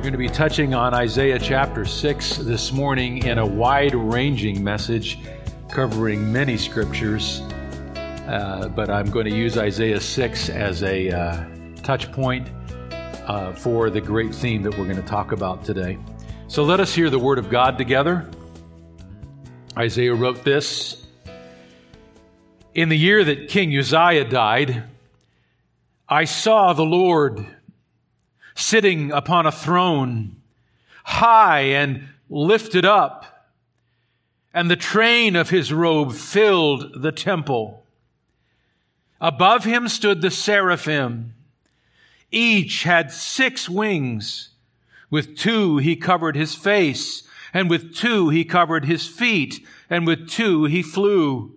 We're going to be touching on Isaiah chapter 6 this morning in a wide ranging message covering many scriptures. Uh, but I'm going to use Isaiah 6 as a uh, touch point uh, for the great theme that we're going to talk about today. So let us hear the word of God together. Isaiah wrote this In the year that King Uzziah died, I saw the Lord sitting upon a throne, high and lifted up, and the train of his robe filled the temple. Above him stood the seraphim. Each had six wings. With two he covered his face, and with two he covered his feet, and with two he flew.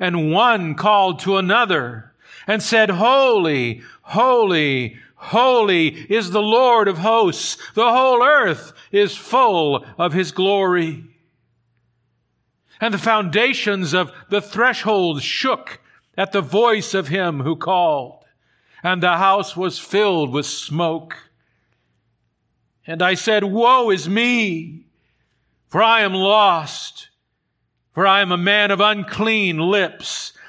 And one called to another and said, Holy, holy, Holy is the Lord of hosts. The whole earth is full of his glory. And the foundations of the threshold shook at the voice of him who called, and the house was filled with smoke. And I said, Woe is me, for I am lost, for I am a man of unclean lips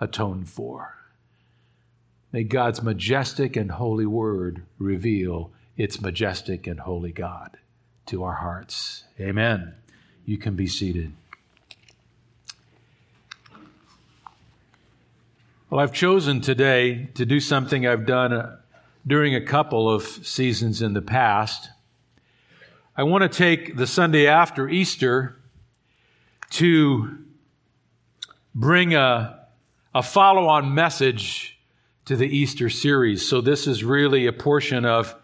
atoned for. May God's majestic and holy word reveal its majestic and holy God to our hearts. Amen. You can be seated. Well, I've chosen today to do something I've done uh, during a couple of seasons in the past. I want to take the Sunday after Easter to bring a a follow on message to the Easter series. So, this is really a portion of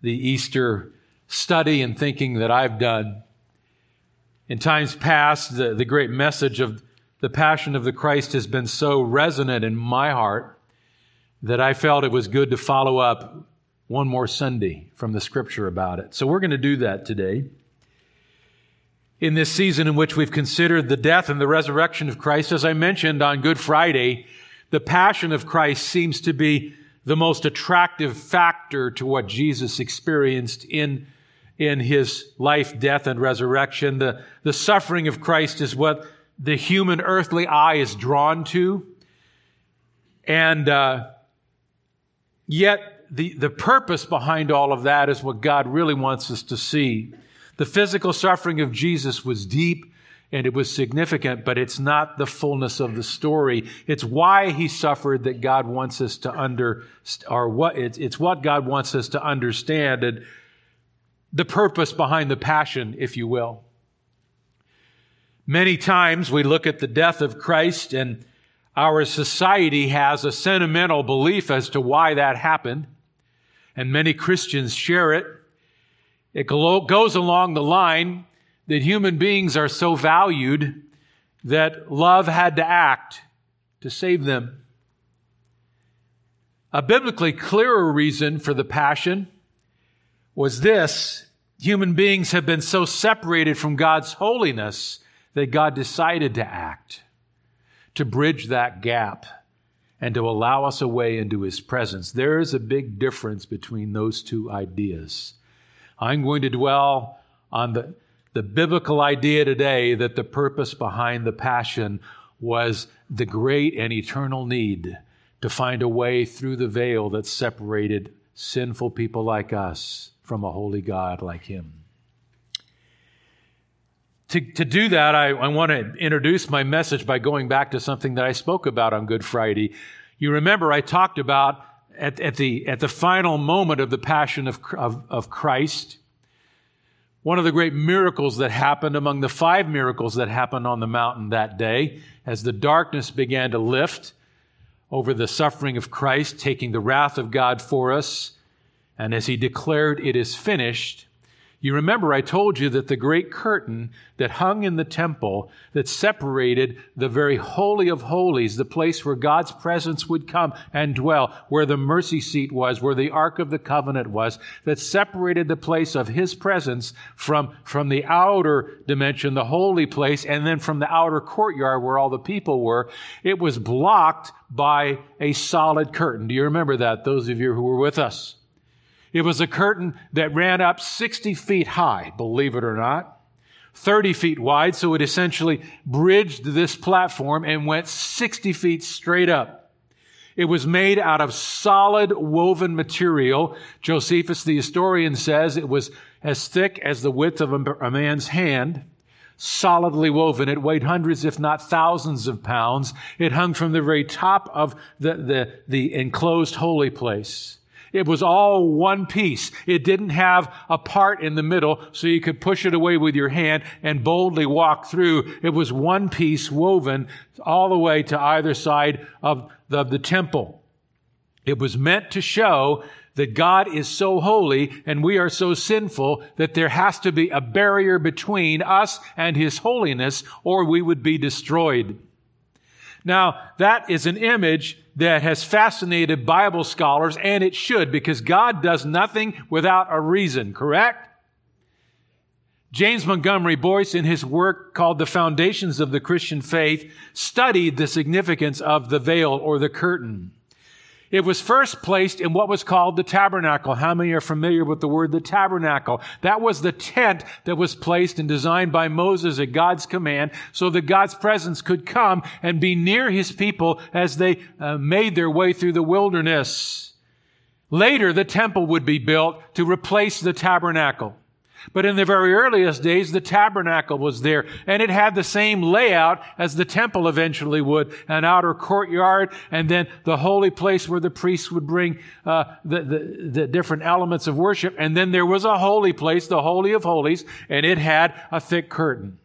the Easter study and thinking that I've done. In times past, the, the great message of the Passion of the Christ has been so resonant in my heart that I felt it was good to follow up one more Sunday from the scripture about it. So, we're going to do that today in this season in which we've considered the death and the resurrection of Christ. As I mentioned on Good Friday, the passion of Christ seems to be the most attractive factor to what Jesus experienced in, in his life, death, and resurrection. The, the suffering of Christ is what the human earthly eye is drawn to. And uh, yet, the, the purpose behind all of that is what God really wants us to see. The physical suffering of Jesus was deep and it was significant, but it's not the fullness of the story. It's why he suffered that God wants us to under, or what, it's, it's what God wants us to understand and the purpose behind the passion, if you will. Many times we look at the death of Christ and our society has a sentimental belief as to why that happened. And many Christians share it. It goes along the line that human beings are so valued that love had to act to save them. A biblically clearer reason for the passion was this human beings have been so separated from God's holiness that God decided to act to bridge that gap and to allow us a way into his presence. There is a big difference between those two ideas. I'm going to dwell on the, the biblical idea today that the purpose behind the passion was the great and eternal need to find a way through the veil that separated sinful people like us from a holy God like Him. To, to do that, I, I want to introduce my message by going back to something that I spoke about on Good Friday. You remember I talked about at, at, the, at the final moment of the passion of, of, of Christ, one of the great miracles that happened among the five miracles that happened on the mountain that day, as the darkness began to lift over the suffering of Christ, taking the wrath of God for us, and as he declared, It is finished, you remember I told you that the great curtain that hung in the temple that separated the very holy of holies, the place where God's presence would come and dwell, where the mercy seat was, where the ark of the covenant was, that separated the place of his presence from, from the outer dimension, the holy place, and then from the outer courtyard where all the people were, it was blocked by a solid curtain. Do you remember that, those of you who were with us? It was a curtain that ran up 60 feet high, believe it or not, 30 feet wide, so it essentially bridged this platform and went 60 feet straight up. It was made out of solid woven material. Josephus, the historian, says it was as thick as the width of a man's hand, solidly woven. It weighed hundreds, if not thousands of pounds. It hung from the very top of the, the, the enclosed holy place. It was all one piece. It didn't have a part in the middle so you could push it away with your hand and boldly walk through. It was one piece woven all the way to either side of the, the temple. It was meant to show that God is so holy and we are so sinful that there has to be a barrier between us and His holiness or we would be destroyed. Now, that is an image that has fascinated Bible scholars, and it should, because God does nothing without a reason, correct? James Montgomery Boice, in his work called The Foundations of the Christian Faith, studied the significance of the veil or the curtain. It was first placed in what was called the tabernacle. How many are familiar with the word the tabernacle? That was the tent that was placed and designed by Moses at God's command so that God's presence could come and be near his people as they uh, made their way through the wilderness. Later, the temple would be built to replace the tabernacle. But in the very earliest days, the tabernacle was there, and it had the same layout as the temple eventually would an outer courtyard, and then the holy place where the priests would bring uh, the, the, the different elements of worship. And then there was a holy place, the Holy of Holies, and it had a thick curtain.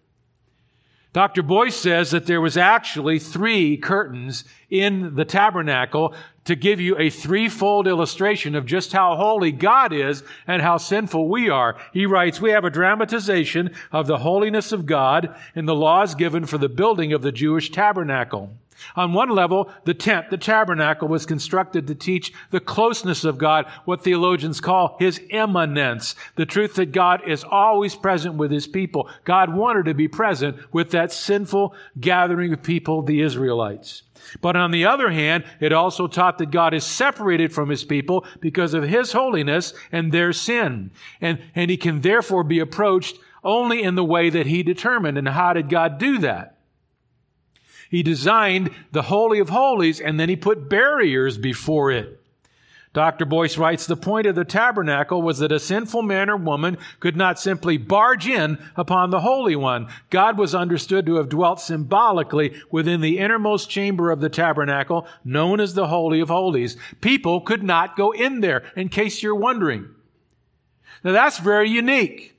Dr. Boice says that there was actually three curtains in the tabernacle to give you a threefold illustration of just how holy God is and how sinful we are. He writes, we have a dramatization of the holiness of God in the laws given for the building of the Jewish tabernacle. On one level, the tent, the tabernacle, was constructed to teach the closeness of God, what theologians call his immanence, the truth that God is always present with his people. God wanted to be present with that sinful gathering of people, the Israelites. But on the other hand, it also taught that God is separated from his people because of his holiness and their sin. And, and he can therefore be approached only in the way that he determined. And how did God do that? He designed the Holy of Holies and then he put barriers before it. Dr. Boice writes, the point of the tabernacle was that a sinful man or woman could not simply barge in upon the Holy One. God was understood to have dwelt symbolically within the innermost chamber of the tabernacle, known as the Holy of Holies. People could not go in there, in case you're wondering. Now that's very unique.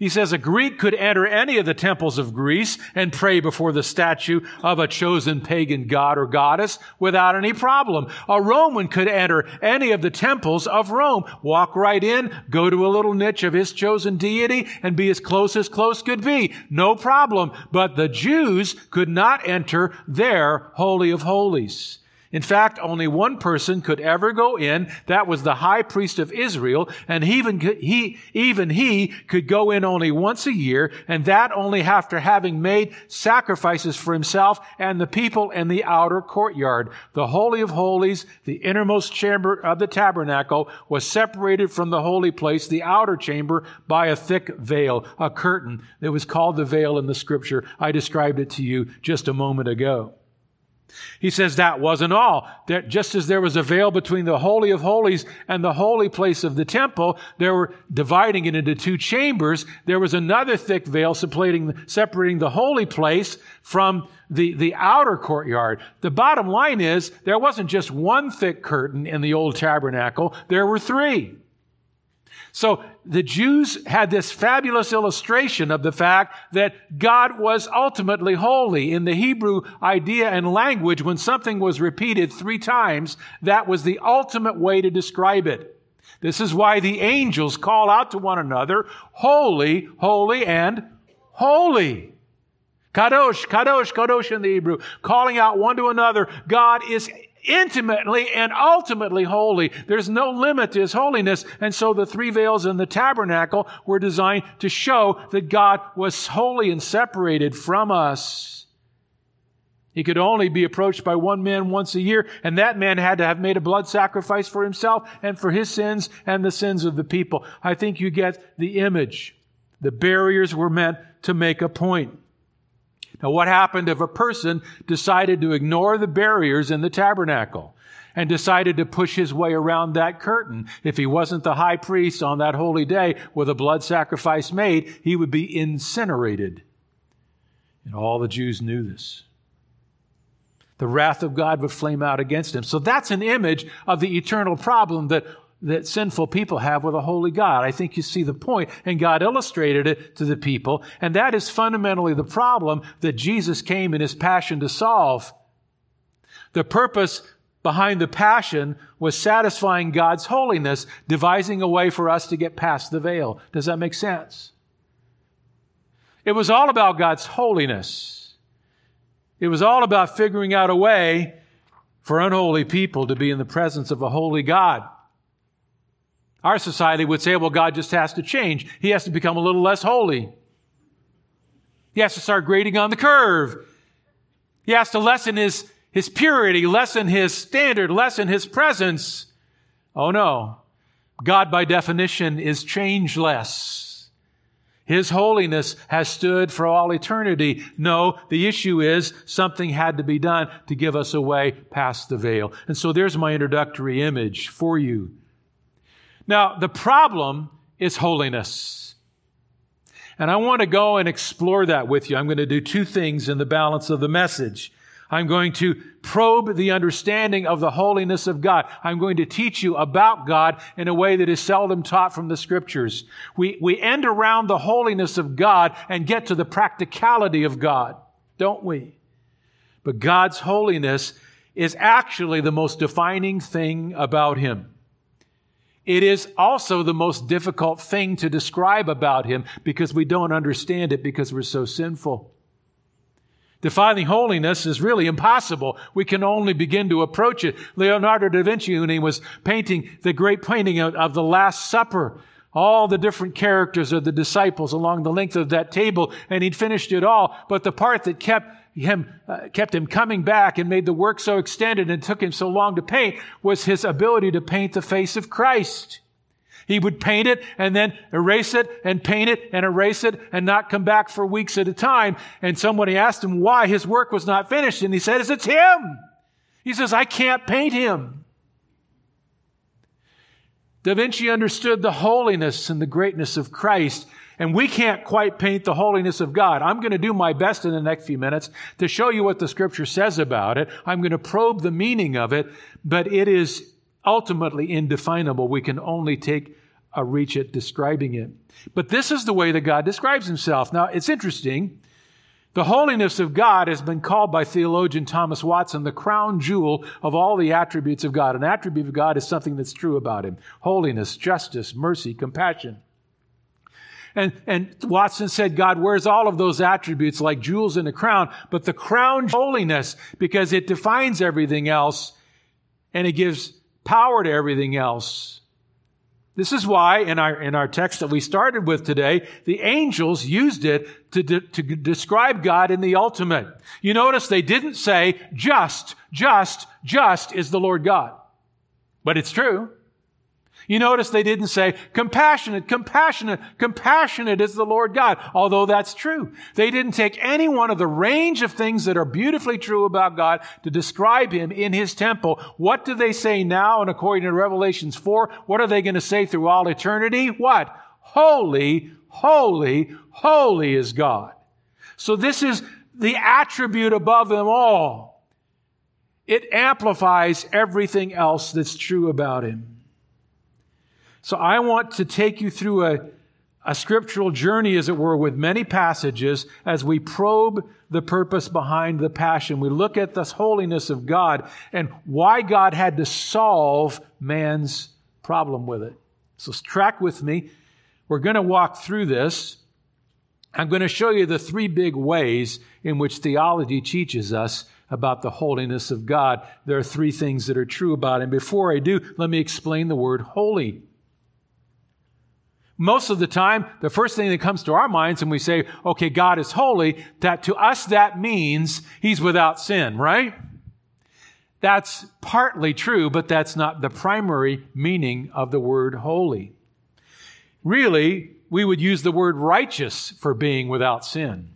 He says a Greek could enter any of the temples of Greece and pray before the statue of a chosen pagan god or goddess without any problem. A Roman could enter any of the temples of Rome, walk right in, go to a little niche of his chosen deity and be as close as close could be. No problem. But the Jews could not enter their Holy of Holies. In fact, only one person could ever go in. That was the high priest of Israel. And even he, even he could go in only once a year. And that only after having made sacrifices for himself and the people in the outer courtyard. The Holy of Holies, the innermost chamber of the tabernacle was separated from the holy place, the outer chamber, by a thick veil, a curtain. It was called the veil in the scripture. I described it to you just a moment ago. He says that wasn't all. That just as there was a veil between the Holy of Holies and the holy place of the temple, there were dividing it into two chambers. There was another thick veil separating, the holy place from the, the outer courtyard. The bottom line is there wasn't just one thick curtain in the old tabernacle. There were three. So the Jews had this fabulous illustration of the fact that God was ultimately holy. In the Hebrew idea and language, when something was repeated three times, that was the ultimate way to describe it. This is why the angels call out to one another, holy, holy, and holy. Kadosh, Kadosh, Kadosh in the Hebrew, calling out one to another, God is intimately and ultimately holy. There's no limit to his holiness. And so the three veils in the tabernacle were designed to show that God was holy and separated from us. He could only be approached by one man once a year, and that man had to have made a blood sacrifice for himself and for his sins and the sins of the people. I think you get the image. The barriers were meant to make a point. Now, what happened if a person decided to ignore the barriers in the tabernacle and decided to push his way around that curtain? If he wasn't the high priest on that holy day with a blood sacrifice made, he would be incinerated. And all the Jews knew this. The wrath of God would flame out against him. So that's an image of the eternal problem that that sinful people have with a holy God. I think you see the point, and God illustrated it to the people, and that is fundamentally the problem that Jesus came in his passion to solve. The purpose behind the passion was satisfying God's holiness, devising a way for us to get past the veil. Does that make sense? It was all about God's holiness. It was all about figuring out a way for unholy people to be in the presence of a holy God. Our society would say, well, God just has to change. He has to become a little less holy. He has to start grading on the curve. He has to lessen his, his purity, lessen his standard, lessen his presence. Oh no. God by definition is changeless. His holiness has stood for all eternity. No, the issue is something had to be done to give us a way past the veil. And so there's my introductory image for you. Now, the problem is holiness. And I want to go and explore that with you. I'm going to do two things in the balance of the message. I'm going to probe the understanding of the holiness of God. I'm going to teach you about God in a way that is seldom taught from the scriptures. We, we end around the holiness of God and get to the practicality of God, don't we? But God's holiness is actually the most defining thing about Him. It is also the most difficult thing to describe about him because we don't understand it because we're so sinful. Defining holiness is really impossible. We can only begin to approach it. Leonardo da Vinci, when he was painting the great painting of, of the Last Supper, all the different characters of the disciples along the length of that table, and he'd finished it all. But the part that kept him, uh, kept him coming back and made the work so extended and took him so long to paint was his ability to paint the face of Christ. He would paint it and then erase it and paint it and erase it and not come back for weeks at a time. And somebody asked him why his work was not finished. And he said, it's him. He says, I can't paint him. Da Vinci understood the holiness and the greatness of Christ and we can't quite paint the holiness of God. I'm going to do my best in the next few minutes to show you what the scripture says about it. I'm going to probe the meaning of it, but it is ultimately indefinable. We can only take a reach at describing it. But this is the way that God describes himself. Now, it's interesting. The holiness of God has been called by theologian Thomas Watson the crown jewel of all the attributes of God. An attribute of God is something that's true about him holiness, justice, mercy, compassion. And, and Watson said God wears all of those attributes like jewels in a crown, but the crown holiness because it defines everything else and it gives power to everything else. This is why in our, in our text that we started with today, the angels used it to, de- to describe God in the ultimate. You notice they didn't say just, just, just is the Lord God. But it's true. You notice they didn't say, compassionate, compassionate, compassionate is the Lord God, although that's true. They didn't take any one of the range of things that are beautifully true about God to describe Him in His temple. What do they say now? And according to Revelations 4, what are they going to say through all eternity? What? Holy, holy, holy is God. So this is the attribute above them all. It amplifies everything else that's true about Him. So I want to take you through a, a scriptural journey, as it were, with many passages as we probe the purpose behind the passion. We look at the holiness of God and why God had to solve man's problem with it. So track with me. We're going to walk through this. I'm going to show you the three big ways in which theology teaches us about the holiness of God. There are three things that are true about Him. Before I do, let me explain the word holy most of the time, the first thing that comes to our minds when we say, okay, God is holy, that to us that means he's without sin, right? That's partly true, but that's not the primary meaning of the word holy. Really, we would use the word righteous for being without sin.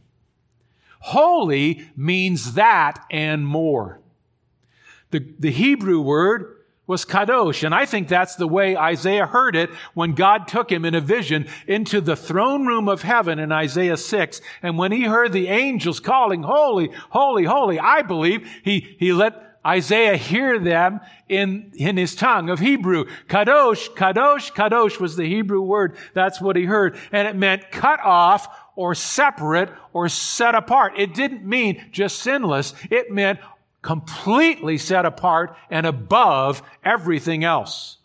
Holy means that and more. The, the Hebrew word was kadosh. And I think that's the way Isaiah heard it when God took him in a vision into the throne room of heaven in Isaiah 6. And when he heard the angels calling, holy, holy, holy, I believe he, he let Isaiah hear them in, in his tongue of Hebrew. Kadosh, kadosh, kadosh was the Hebrew word. That's what he heard. And it meant cut off or separate or set apart. It didn't mean just sinless. It meant completely set apart and above everything else.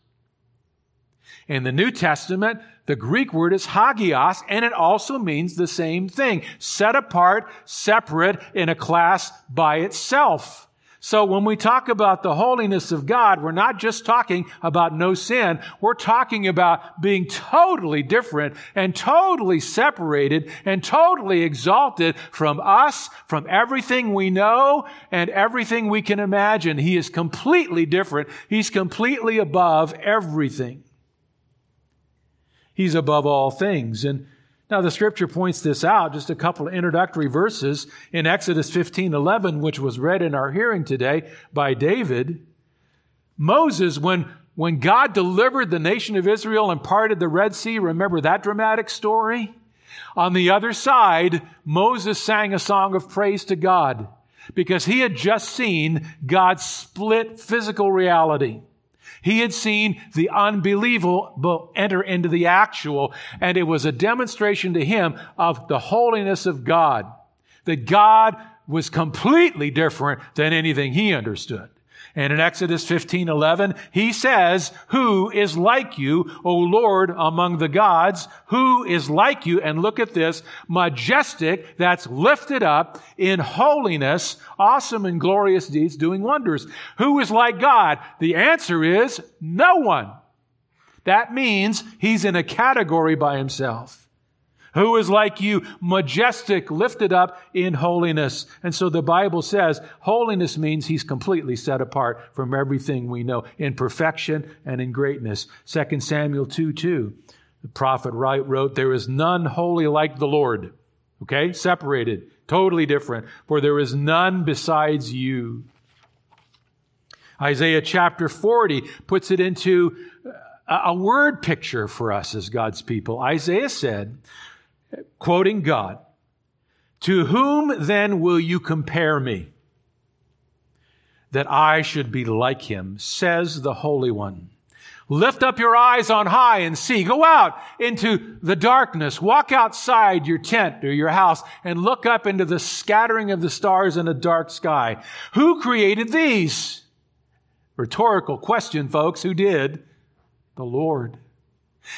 In the New Testament, the Greek word is hagios, and it also means the same thing. Set apart, separate, in a class by itself. So when we talk about the holiness of God, we're not just talking about no sin. We're talking about being totally different and totally separated and totally exalted from us, from everything we know and everything we can imagine. He is completely different. He's completely above everything. He's above all things. And now, the scripture points this out, just a couple of introductory verses in Exodus 15 11, which was read in our hearing today by David. Moses, when, when God delivered the nation of Israel and parted the Red Sea, remember that dramatic story? On the other side, Moses sang a song of praise to God because he had just seen God split physical reality. He had seen the unbelievable enter into the actual, and it was a demonstration to him of the holiness of God. That God was completely different than anything he understood. And in Exodus 15, 11, he says, Who is like you, O Lord, among the gods? Who is like you? And look at this, majestic, that's lifted up in holiness, awesome and glorious deeds, doing wonders. Who is like God? The answer is no one. That means he's in a category by himself. Who is like you, majestic, lifted up in holiness? And so the Bible says holiness means he's completely set apart from everything we know in perfection and in greatness. 2 Samuel 2 2. The prophet wrote, There is none holy like the Lord. Okay? Separated, totally different. For there is none besides you. Isaiah chapter 40 puts it into a word picture for us as God's people. Isaiah said, quoting God, To whom then will you compare me? That I should be like him, says the Holy One. Lift up your eyes on high and see. Go out into the darkness. Walk outside your tent or your house and look up into the scattering of the stars in a dark sky. Who created these? Rhetorical question, folks. Who did? The Lord.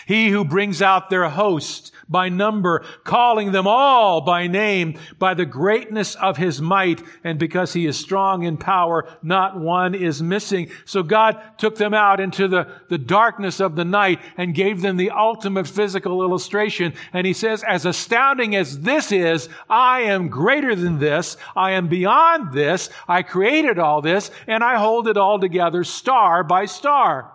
He who brings out their host by number, calling them all by name, by the greatness of his might, and because he is strong in power, not one is missing. So God took them out into the, the darkness of the night and gave them the ultimate physical illustration. And he says, as astounding as this is, I am greater than this. I am beyond this. I created all this and I hold it all together star by star.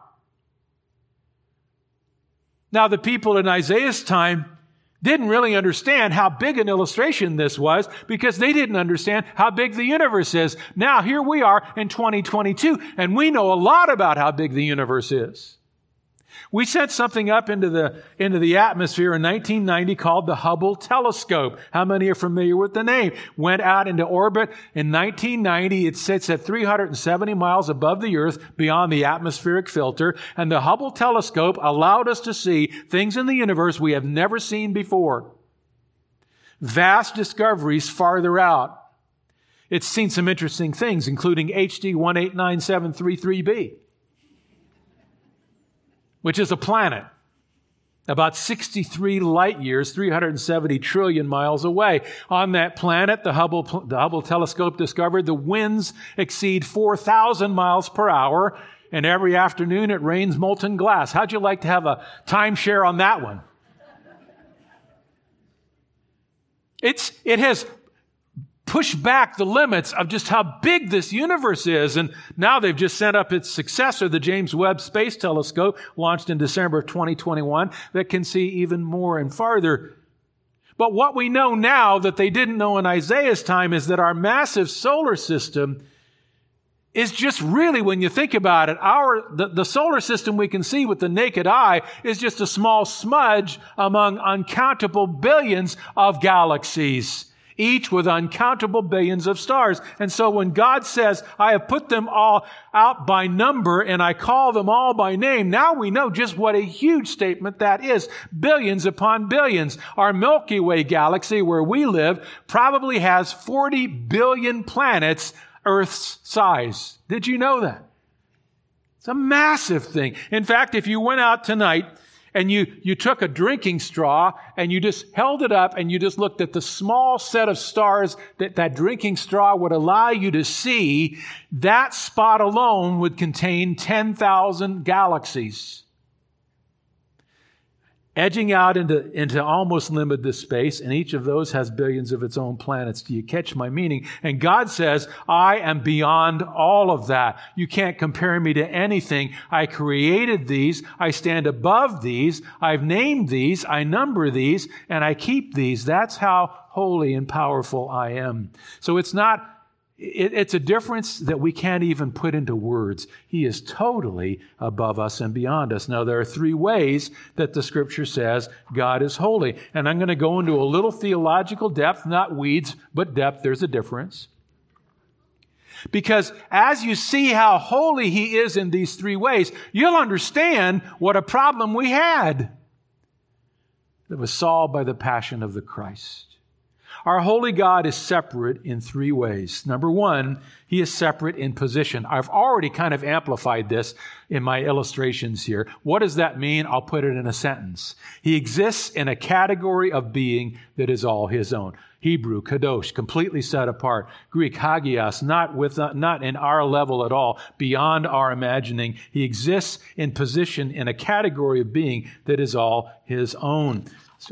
Now, the people in Isaiah's time didn't really understand how big an illustration this was because they didn't understand how big the universe is. Now, here we are in 2022, and we know a lot about how big the universe is. We sent something up into the, into the atmosphere in 1990 called the Hubble telescope. How many are familiar with the name? Went out into orbit in 1990. It sits at 370 miles above the Earth beyond the atmospheric filter. And the Hubble telescope allowed us to see things in the universe we have never seen before. Vast discoveries farther out. It's seen some interesting things, including HD 189733b which is a planet about 63 light years, 370 trillion miles away. On that planet, the Hubble, the Hubble telescope discovered the winds exceed 4,000 miles per hour, and every afternoon it rains molten glass. How'd you like to have a timeshare on that one? It's, it has push back the limits of just how big this universe is. And now they've just sent up its successor, the James Webb Space Telescope, launched in December of 2021, that can see even more and farther. But what we know now that they didn't know in Isaiah's time is that our massive solar system is just really, when you think about it, our, the, the solar system we can see with the naked eye is just a small smudge among uncountable billions of galaxies each with uncountable billions of stars. And so when God says, I have put them all out by number and I call them all by name, now we know just what a huge statement that is. Billions upon billions. Our Milky Way galaxy where we live probably has 40 billion planets Earth's size. Did you know that? It's a massive thing. In fact, if you went out tonight and you, you took a drinking straw and you just held it up and you just looked at the small set of stars that that drinking straw would allow you to see, that spot alone would contain 10,000 galaxies edging out into, into almost limitless space, and each of those has billions of its own planets. Do you catch my meaning? And God says, I am beyond all of that. You can't compare me to anything. I created these. I stand above these. I've named these. I number these, and I keep these. That's how holy and powerful I am. So it's not it, it's a difference that we can't even put into words. He is totally above us and beyond us. Now, there are three ways that the scripture says God is holy. And I'm going to go into a little theological depth, not weeds, but depth. There's a difference. Because as you see how holy he is in these three ways, you'll understand what a problem we had that was solved by the passion of the Christ. Our holy God is separate in three ways. Number one, he is separate in position. I've already kind of amplified this in my illustrations here. What does that mean? I'll put it in a sentence. He exists in a category of being that is all his own. Hebrew, kadosh, completely set apart. Greek, hagios, not with, uh, not in our level at all, beyond our imagining. He exists in position in a category of being that is all his own.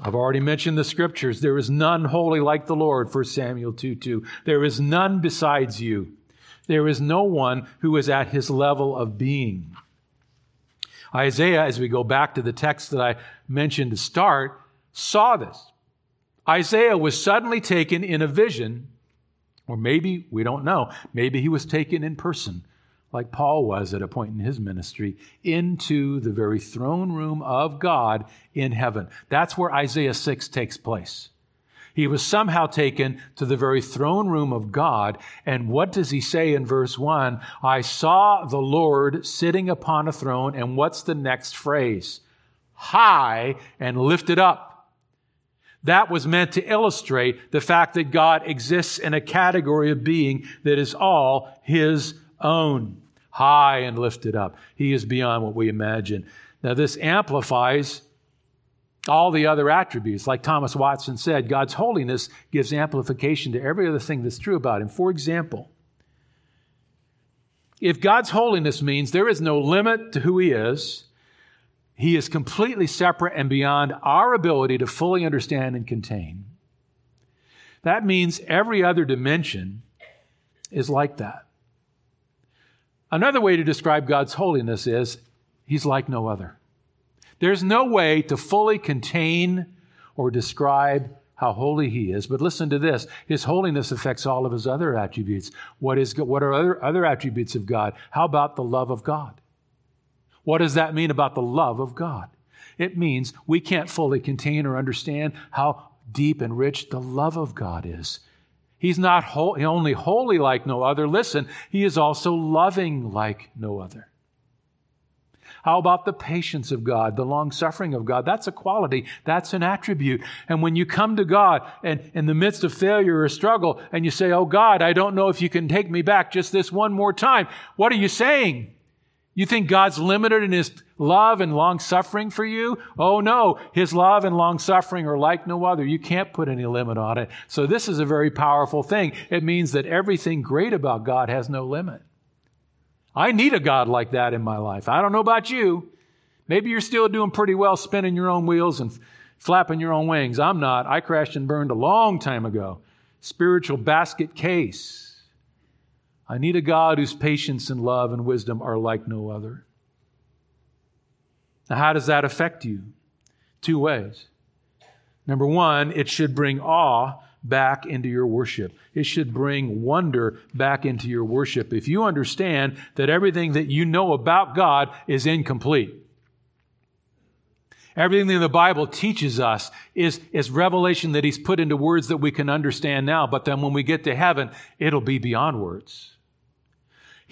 I've already mentioned the scriptures. There is none holy like the Lord, 1 Samuel 2 2. There is none besides you. There is no one who is at his level of being. Isaiah, as we go back to the text that I mentioned to start, saw this. Isaiah was suddenly taken in a vision, or maybe, we don't know, maybe he was taken in person like Paul was at a point in his ministry, into the very throne room of God in heaven. That's where Isaiah 6 takes place. He was somehow taken to the very throne room of God. And what does he say in verse 1? I saw the Lord sitting upon a throne. And what's the next phrase? High and lifted up. That was meant to illustrate the fact that God exists in a category of being that is all his own high and lifted up. He is beyond what we imagine. Now, this amplifies all the other attributes. Like Thomas Watson said, God's holiness gives amplification to every other thing that's true about Him. For example, if God's holiness means there is no limit to who He is, He is completely separate and beyond our ability to fully understand and contain. That means every other dimension is like that. Another way to describe God's holiness is He's like no other. There's no way to fully contain or describe how holy he is. But listen to this. His holiness affects all of his other attributes. What, is, what are other, other attributes of God? How about the love of God? What does that mean about the love of God? It means we can't fully contain or understand how deep and rich the love of God is. He's not only holy like no other. Listen, he is also loving like no other. How about the patience of God, the long suffering of God? That's a quality, that's an attribute. And when you come to God and in the midst of failure or struggle and you say, Oh God, I don't know if you can take me back just this one more time, what are you saying? You think God's limited in his love and long suffering for you? Oh no, his love and long suffering are like no other. You can't put any limit on it. So this is a very powerful thing. It means that everything great about God has no limit. I need a God like that in my life. I don't know about you. Maybe you're still doing pretty well spinning your own wheels and flapping your own wings. I'm not. I crashed and burned a long time ago. Spiritual basket case. I need a God whose patience and love and wisdom are like no other. Now, how does that affect you? Two ways. Number one, it should bring awe back into your worship. It should bring wonder back into your worship. If you understand that everything that you know about God is incomplete. Everything that the Bible teaches us is, is revelation that He's put into words that we can understand now, but then when we get to heaven, it'll be beyond words.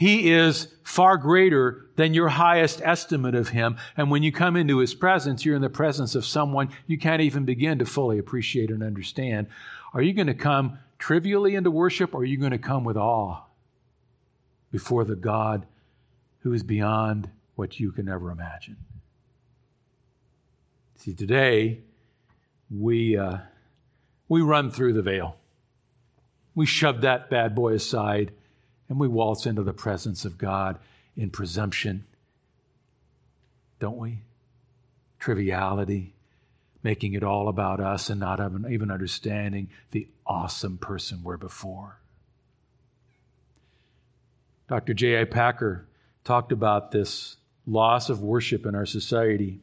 He is far greater than your highest estimate of Him. And when you come into His presence, you're in the presence of someone you can't even begin to fully appreciate and understand. Are you going to come trivially into worship or are you going to come with awe before the God who is beyond what you can ever imagine? See, today we, uh, we run through the veil. We shove that bad boy aside and we waltz into the presence of God in presumption, don't we? Triviality, making it all about us and not even understanding the awesome person we're before. Dr. J.I. Packer talked about this loss of worship in our society.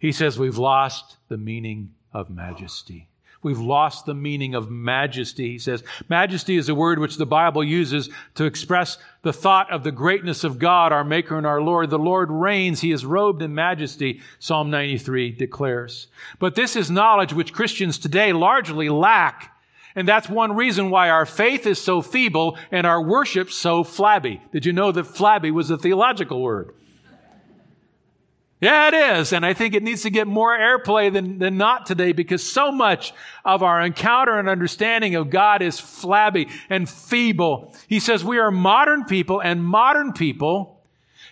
He says we've lost the meaning of majesty. We've lost the meaning of majesty. He says, majesty is a word which the Bible uses to express the thought of the greatness of God, our Maker and our Lord. The Lord reigns. He is robed in majesty, Psalm 93 declares. But this is knowledge which Christians today largely lack. And that's one reason why our faith is so feeble and our worship so flabby. Did you know that flabby was a theological word? Yeah, it is. And I think it needs to get more airplay than, than not today because so much of our encounter and understanding of God is flabby and feeble. He says we are modern people and modern people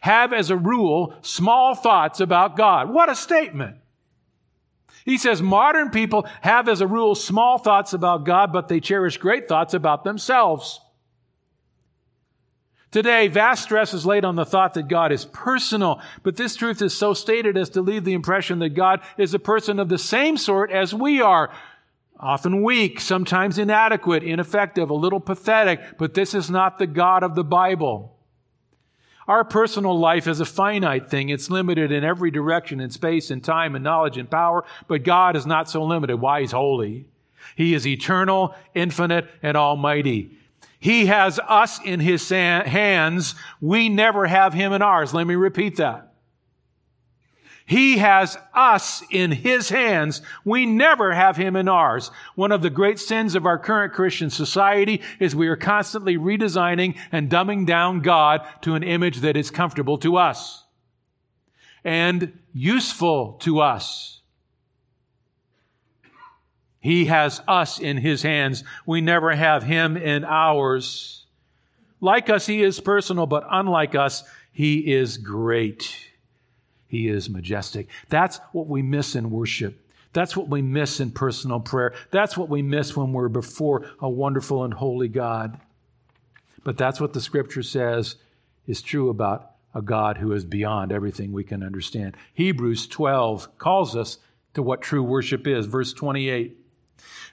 have as a rule small thoughts about God. What a statement. He says modern people have as a rule small thoughts about God, but they cherish great thoughts about themselves. Today, vast stress is laid on the thought that God is personal, but this truth is so stated as to leave the impression that God is a person of the same sort as we are. Often weak, sometimes inadequate, ineffective, a little pathetic, but this is not the God of the Bible. Our personal life is a finite thing. It's limited in every direction, in space and time and knowledge and power, but God is not so limited. Why? He's holy. He is eternal, infinite, and almighty. He has us in his hands. We never have him in ours. Let me repeat that. He has us in his hands. We never have him in ours. One of the great sins of our current Christian society is we are constantly redesigning and dumbing down God to an image that is comfortable to us and useful to us. He has us in His hands. We never have Him in ours. Like us, He is personal, but unlike us, He is great. He is majestic. That's what we miss in worship. That's what we miss in personal prayer. That's what we miss when we're before a wonderful and holy God. But that's what the scripture says is true about a God who is beyond everything we can understand. Hebrews 12 calls us to what true worship is. Verse 28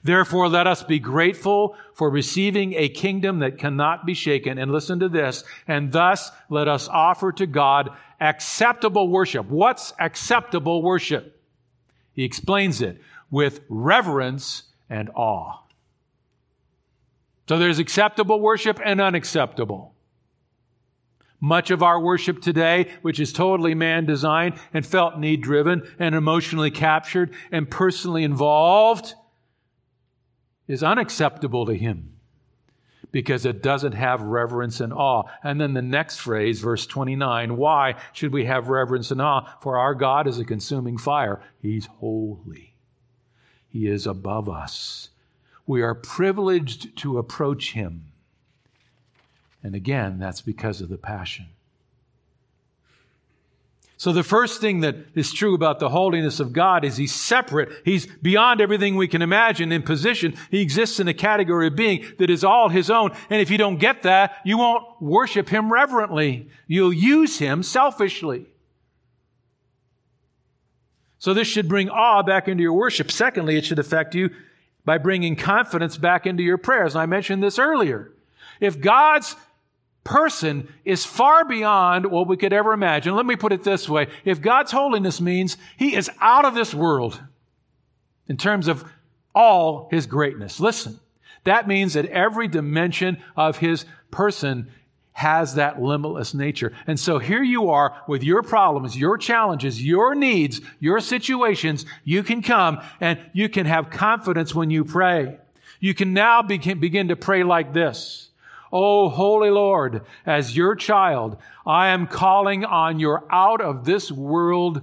Therefore, let us be grateful for receiving a kingdom that cannot be shaken. And listen to this. And thus let us offer to God acceptable worship. What's acceptable worship? He explains it with reverence and awe. So there's acceptable worship and unacceptable. Much of our worship today, which is totally man designed and felt need driven and emotionally captured and personally involved, is unacceptable to him because it doesn't have reverence and awe. And then the next phrase, verse 29, why should we have reverence and awe? For our God is a consuming fire. He's holy. He is above us. We are privileged to approach him. And again, that's because of the passion. So the first thing that is true about the holiness of God is he's separate. He's beyond everything we can imagine in position. He exists in a category of being that is all his own. And if you don't get that, you won't worship him reverently. You'll use him selfishly. So this should bring awe back into your worship. Secondly, it should affect you by bringing confidence back into your prayers. And I mentioned this earlier. If God's person is far beyond what we could ever imagine. Let me put it this way. If God's holiness means he is out of this world in terms of all his greatness, listen, that means that every dimension of his person has that limitless nature. And so here you are with your problems, your challenges, your needs, your situations. You can come and you can have confidence when you pray. You can now begin, begin to pray like this. Oh, Holy Lord, as your child, I am calling on your out of this world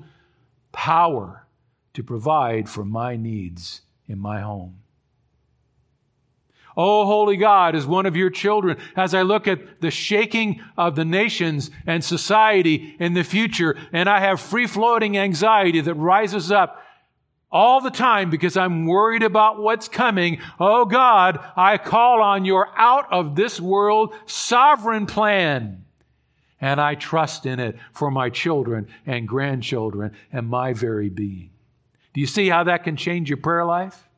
power to provide for my needs in my home. Oh, holy God, as one of your children, as I look at the shaking of the nations and society in the future, and I have free floating anxiety that rises up all the time because I'm worried about what's coming. Oh God, I call on your out of this world sovereign plan. And I trust in it for my children and grandchildren and my very being. Do you see how that can change your prayer life?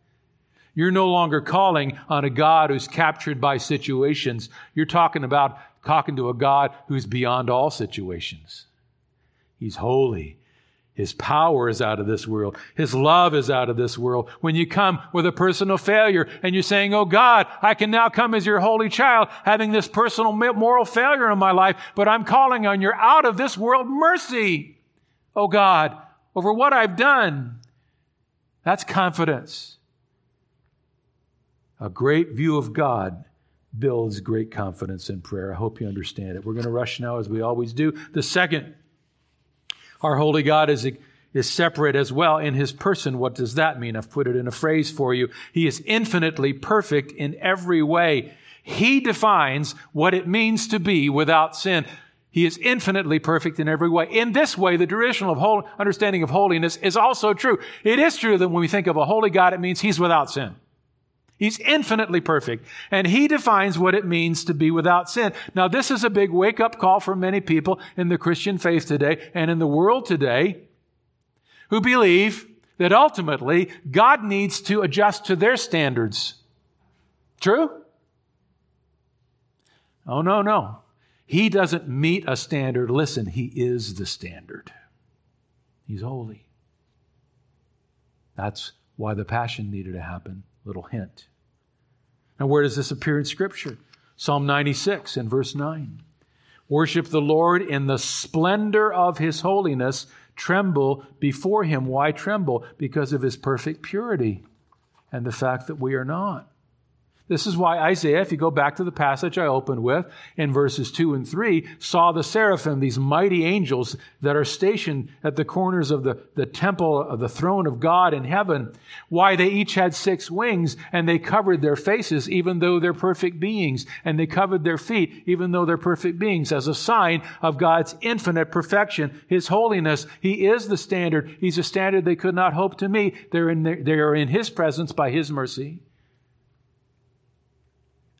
You're no longer calling on a God who's captured by situations. You're talking about talking to a God who's beyond all situations. He's holy. His power is out of this world. His love is out of this world. When you come with a personal failure and you're saying, Oh God, I can now come as your holy child, having this personal moral failure in my life, but I'm calling on your out of this world mercy. Oh God, over what I've done. That's confidence. A great view of God builds great confidence in prayer. I hope you understand it. We're going to rush now as we always do. The second our holy God is, is separate as well in his person. What does that mean? I've put it in a phrase for you. He is infinitely perfect in every way. He defines what it means to be without sin. He is infinitely perfect in every way. In this way, the traditional of whole, understanding of holiness is also true. It is true that when we think of a holy God, it means he's without sin. He's infinitely perfect. And he defines what it means to be without sin. Now, this is a big wake up call for many people in the Christian faith today and in the world today who believe that ultimately God needs to adjust to their standards. True? Oh, no, no. He doesn't meet a standard. Listen, He is the standard. He's holy. That's why the passion needed to happen. Little hint. Now, where does this appear in Scripture? Psalm 96 and verse 9. Worship the Lord in the splendor of his holiness. Tremble before him. Why tremble? Because of his perfect purity and the fact that we are not. This is why Isaiah, if you go back to the passage I opened with in verses 2 and 3, saw the seraphim, these mighty angels that are stationed at the corners of the, the temple of the throne of God in heaven. Why they each had six wings and they covered their faces even though they're perfect beings, and they covered their feet even though they're perfect beings as a sign of God's infinite perfection, His holiness. He is the standard. He's a standard they could not hope to meet. They're in, they are in His presence by His mercy.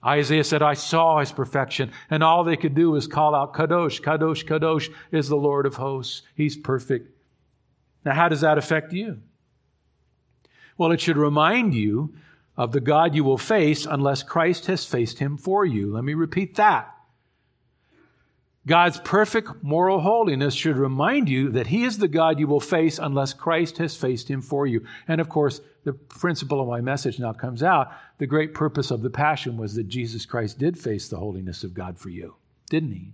Isaiah said, I saw his perfection, and all they could do was call out, Kadosh, Kadosh, Kadosh is the Lord of hosts. He's perfect. Now, how does that affect you? Well, it should remind you of the God you will face unless Christ has faced him for you. Let me repeat that. God's perfect moral holiness should remind you that He is the God you will face unless Christ has faced Him for you. And of course, the principle of my message now comes out. The great purpose of the Passion was that Jesus Christ did face the holiness of God for you, didn't He?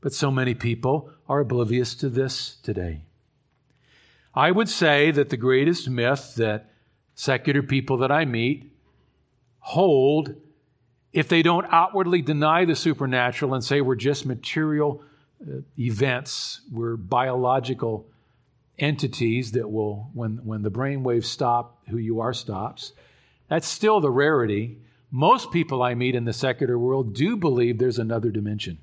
But so many people are oblivious to this today. I would say that the greatest myth that secular people that I meet hold if they don't outwardly deny the supernatural and say we're just material uh, events, we're biological entities that will, when, when the brain waves stop, who you are stops, that's still the rarity. Most people I meet in the secular world do believe there's another dimension,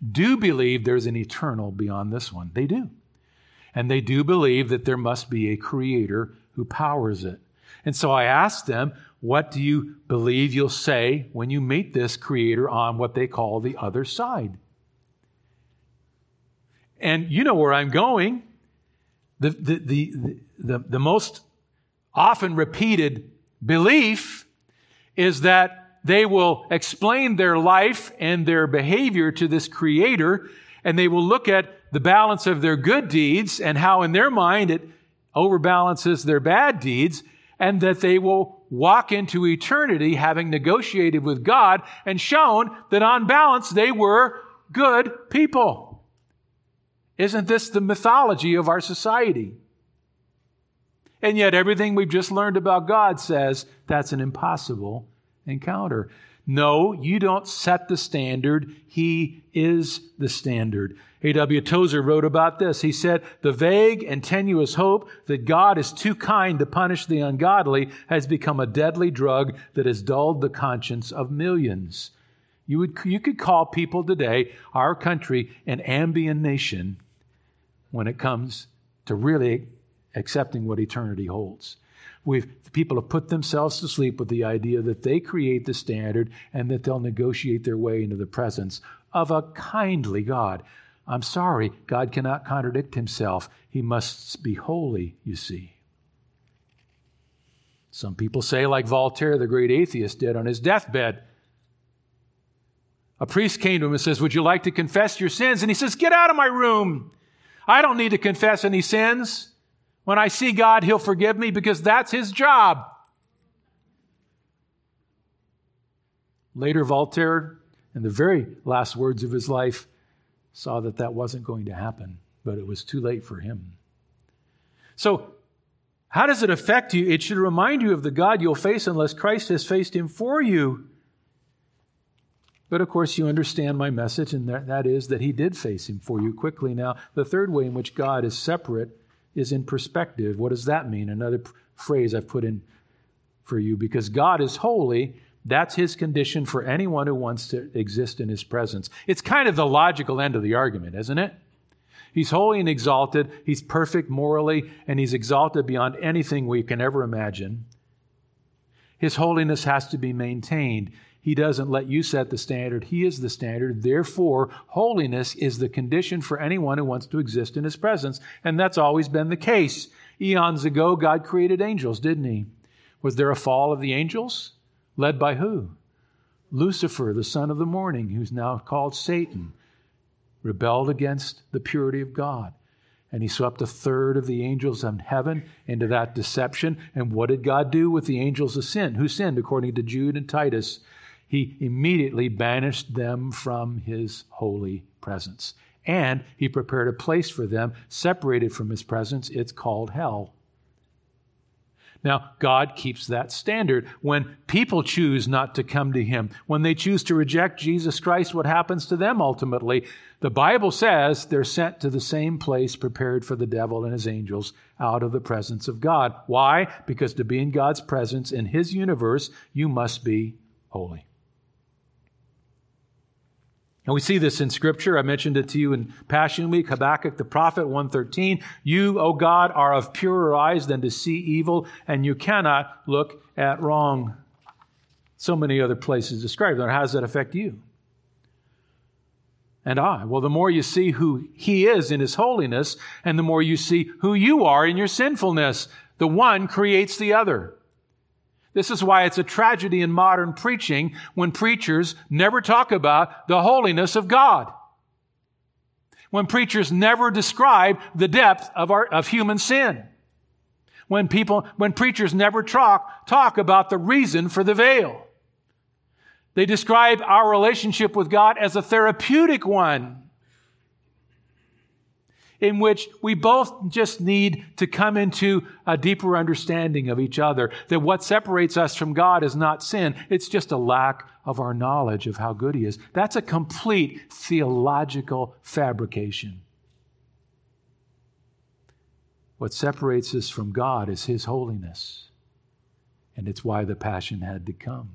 do believe there's an eternal beyond this one. They do. And they do believe that there must be a creator who powers it. And so I ask them, what do you believe you'll say when you meet this creator on what they call the other side? And you know where I'm going. The, the, the, the, the most often repeated belief is that they will explain their life and their behavior to this creator, and they will look at the balance of their good deeds and how in their mind it overbalances their bad deeds, and that they will walk into eternity having negotiated with God and shown that on balance they were good people. Isn't this the mythology of our society? And yet, everything we've just learned about God says that's an impossible encounter. No, you don't set the standard. He is the standard. A.W. Tozer wrote about this. He said, The vague and tenuous hope that God is too kind to punish the ungodly has become a deadly drug that has dulled the conscience of millions. You, would, you could call people today, our country, an ambient nation when it comes to really accepting what eternity holds. We've, people have put themselves to sleep with the idea that they create the standard and that they'll negotiate their way into the presence of a kindly God. I'm sorry, God cannot contradict himself. He must be holy, you see. Some people say, like Voltaire, the great atheist, did on his deathbed. A priest came to him and says, Would you like to confess your sins? And he says, Get out of my room. I don't need to confess any sins. When I see God, He'll forgive me because that's His job. Later, Voltaire, in the very last words of his life, saw that that wasn't going to happen, but it was too late for him. So, how does it affect you? It should remind you of the God you'll face unless Christ has faced him for you. But of course, you understand my message, and that is that he did face him for you quickly. Now, the third way in which God is separate is in perspective. What does that mean? Another phrase I've put in for you because God is holy. That's his condition for anyone who wants to exist in his presence. It's kind of the logical end of the argument, isn't it? He's holy and exalted. He's perfect morally, and he's exalted beyond anything we can ever imagine. His holiness has to be maintained. He doesn't let you set the standard, He is the standard. Therefore, holiness is the condition for anyone who wants to exist in His presence. And that's always been the case. Eons ago, God created angels, didn't He? Was there a fall of the angels? Led by who? Lucifer, the son of the morning, who's now called Satan, rebelled against the purity of God. And he swept a third of the angels in heaven into that deception. And what did God do with the angels of sin? Who sinned, according to Jude and Titus? He immediately banished them from his holy presence. And he prepared a place for them separated from his presence. It's called hell. Now, God keeps that standard. When people choose not to come to Him, when they choose to reject Jesus Christ, what happens to them ultimately? The Bible says they're sent to the same place prepared for the devil and his angels out of the presence of God. Why? Because to be in God's presence in His universe, you must be holy. And we see this in Scripture. I mentioned it to you in Passion Week, Habakkuk the prophet, 113. You, O God, are of purer eyes than to see evil, and you cannot look at wrong. So many other places described. How does that affect you? And I. Well, the more you see who He is in His holiness, and the more you see who you are in your sinfulness, The one creates the other. This is why it's a tragedy in modern preaching when preachers never talk about the holiness of God. When preachers never describe the depth of our, of human sin. When people, when preachers never talk, talk about the reason for the veil. They describe our relationship with God as a therapeutic one in which we both just need to come into a deeper understanding of each other. That what separates us from God is not sin, it's just a lack of our knowledge of how good He is. That's a complete theological fabrication. What separates us from God is His holiness. And it's why the passion had to come.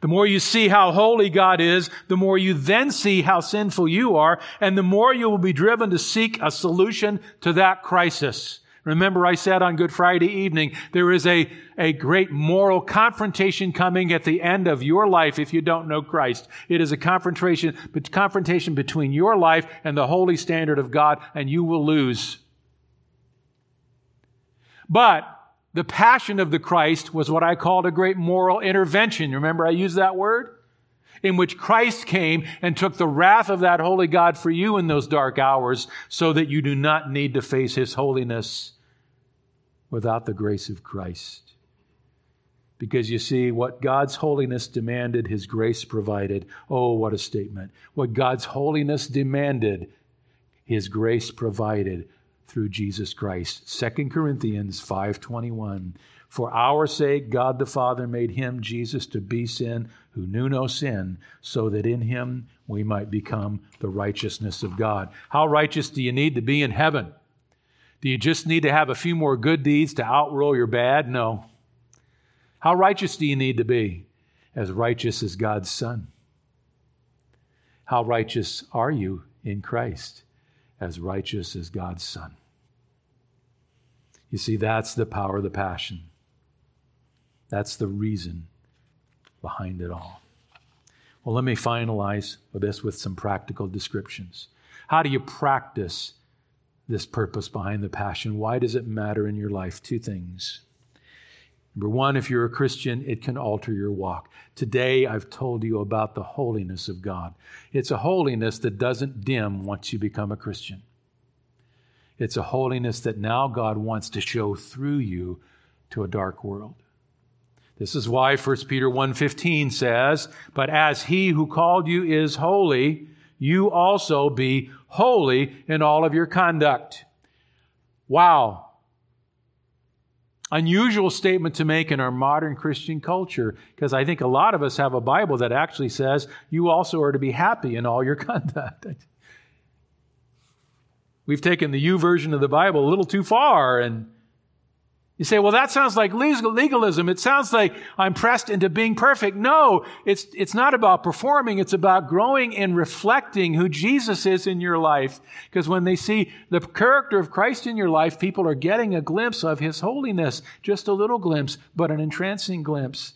The more you see how holy God is, the more you then see how sinful you are, and the more you will be driven to seek a solution to that crisis. Remember, I said on Good Friday evening, there is a, a great moral confrontation coming at the end of your life if you don't know Christ. It is a confrontation, confrontation between your life and the holy standard of God, and you will lose. But the passion of the Christ was what I called a great moral intervention. Remember, I used that word? In which Christ came and took the wrath of that holy God for you in those dark hours so that you do not need to face his holiness without the grace of Christ. Because you see, what God's holiness demanded, his grace provided. Oh, what a statement. What God's holiness demanded, his grace provided through Jesus Christ. 2 Corinthians 5:21 For our sake God the Father made him Jesus to be sin who knew no sin so that in him we might become the righteousness of God. How righteous do you need to be in heaven? Do you just need to have a few more good deeds to outroll your bad? No. How righteous do you need to be? As righteous as God's Son. How righteous are you in Christ? As righteous as God's Son. You see, that's the power of the passion. That's the reason behind it all. Well, let me finalize this with some practical descriptions. How do you practice this purpose behind the passion? Why does it matter in your life? Two things. Number one, if you're a Christian, it can alter your walk. Today, I've told you about the holiness of God. It's a holiness that doesn't dim once you become a Christian. It's a holiness that now God wants to show through you to a dark world. This is why 1 Peter 1:15 says, "But as he who called you is holy, you also be holy in all of your conduct." Wow. Unusual statement to make in our modern Christian culture because I think a lot of us have a Bible that actually says you also are to be happy in all your conduct. We've taken the you version of the Bible a little too far. And you say, well, that sounds like legalism. It sounds like I'm pressed into being perfect. No, it's, it's not about performing. It's about growing and reflecting who Jesus is in your life. Because when they see the character of Christ in your life, people are getting a glimpse of his holiness. Just a little glimpse, but an entrancing glimpse.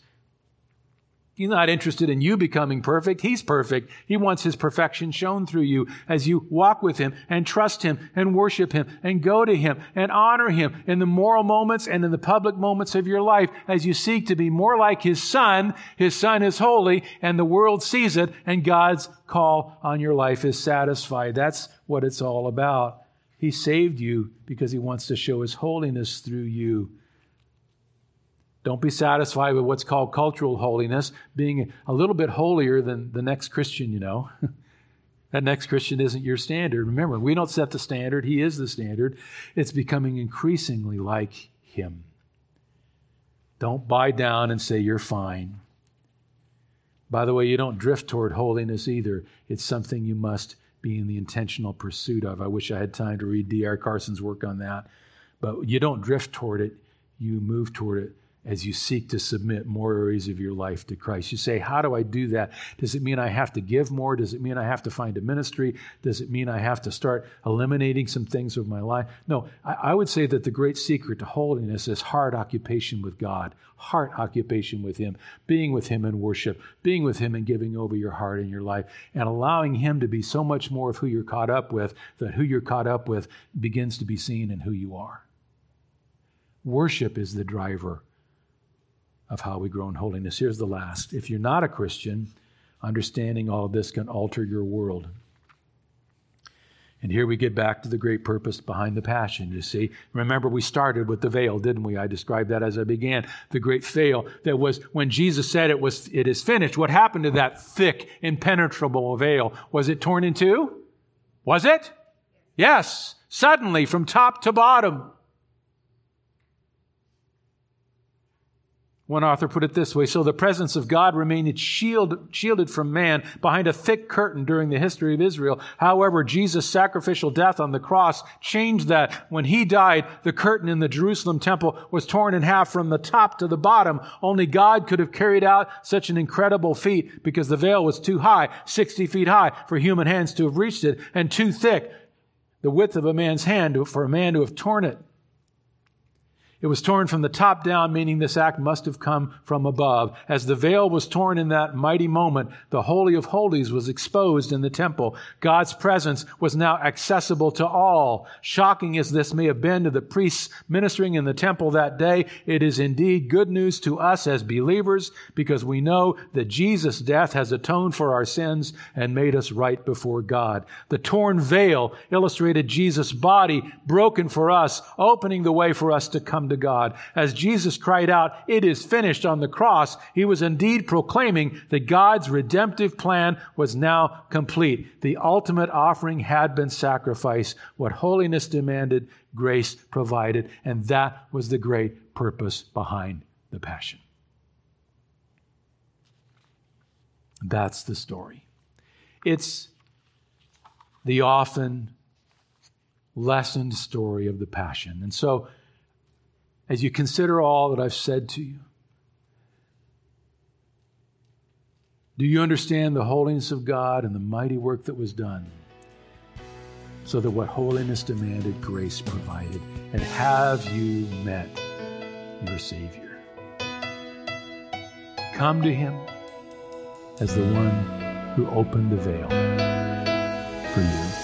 He's not interested in you becoming perfect. He's perfect. He wants his perfection shown through you as you walk with him and trust him and worship him and go to him and honor him in the moral moments and in the public moments of your life as you seek to be more like his son. His son is holy and the world sees it and God's call on your life is satisfied. That's what it's all about. He saved you because he wants to show his holiness through you. Don't be satisfied with what's called cultural holiness, being a little bit holier than the next Christian, you know. that next Christian isn't your standard. Remember, we don't set the standard, He is the standard. It's becoming increasingly like Him. Don't buy down and say you're fine. By the way, you don't drift toward holiness either. It's something you must be in the intentional pursuit of. I wish I had time to read D.A. Carson's work on that. But you don't drift toward it, you move toward it as you seek to submit more areas of your life to Christ. You say, How do I do that? Does it mean I have to give more? Does it mean I have to find a ministry? Does it mean I have to start eliminating some things of my life? No, I, I would say that the great secret to holiness is heart occupation with God, heart occupation with Him, being with Him in worship, being with Him and giving over your heart and your life, and allowing Him to be so much more of who you're caught up with that who you're caught up with begins to be seen in who you are. Worship is the driver of how we grow in holiness. Here's the last. If you're not a Christian, understanding all of this can alter your world. And here we get back to the great purpose behind the passion, you see. Remember, we started with the veil, didn't we? I described that as I began. The great veil that was when Jesus said it was, it is finished. What happened to that thick, impenetrable veil? Was it torn in two? Was it? Yes. Suddenly, from top to bottom. One author put it this way So the presence of God remained shield, shielded from man behind a thick curtain during the history of Israel. However, Jesus' sacrificial death on the cross changed that. When he died, the curtain in the Jerusalem temple was torn in half from the top to the bottom. Only God could have carried out such an incredible feat because the veil was too high, 60 feet high, for human hands to have reached it, and too thick, the width of a man's hand, for a man to have torn it. It was torn from the top down, meaning this act must have come from above. As the veil was torn in that mighty moment, the Holy of Holies was exposed in the temple. God's presence was now accessible to all. Shocking as this may have been to the priests ministering in the temple that day, it is indeed good news to us as believers because we know that Jesus' death has atoned for our sins and made us right before God. The torn veil illustrated Jesus' body broken for us, opening the way for us to come to God. As Jesus cried out, It is finished on the cross, he was indeed proclaiming that God's redemptive plan was now complete. The ultimate offering had been sacrificed. What holiness demanded, grace provided. And that was the great purpose behind the Passion. That's the story. It's the often lessened story of the Passion. And so, as you consider all that I've said to you? Do you understand the holiness of God and the mighty work that was done? So that what holiness demanded, grace provided. And have you met your Savior? Come to Him as the one who opened the veil for you.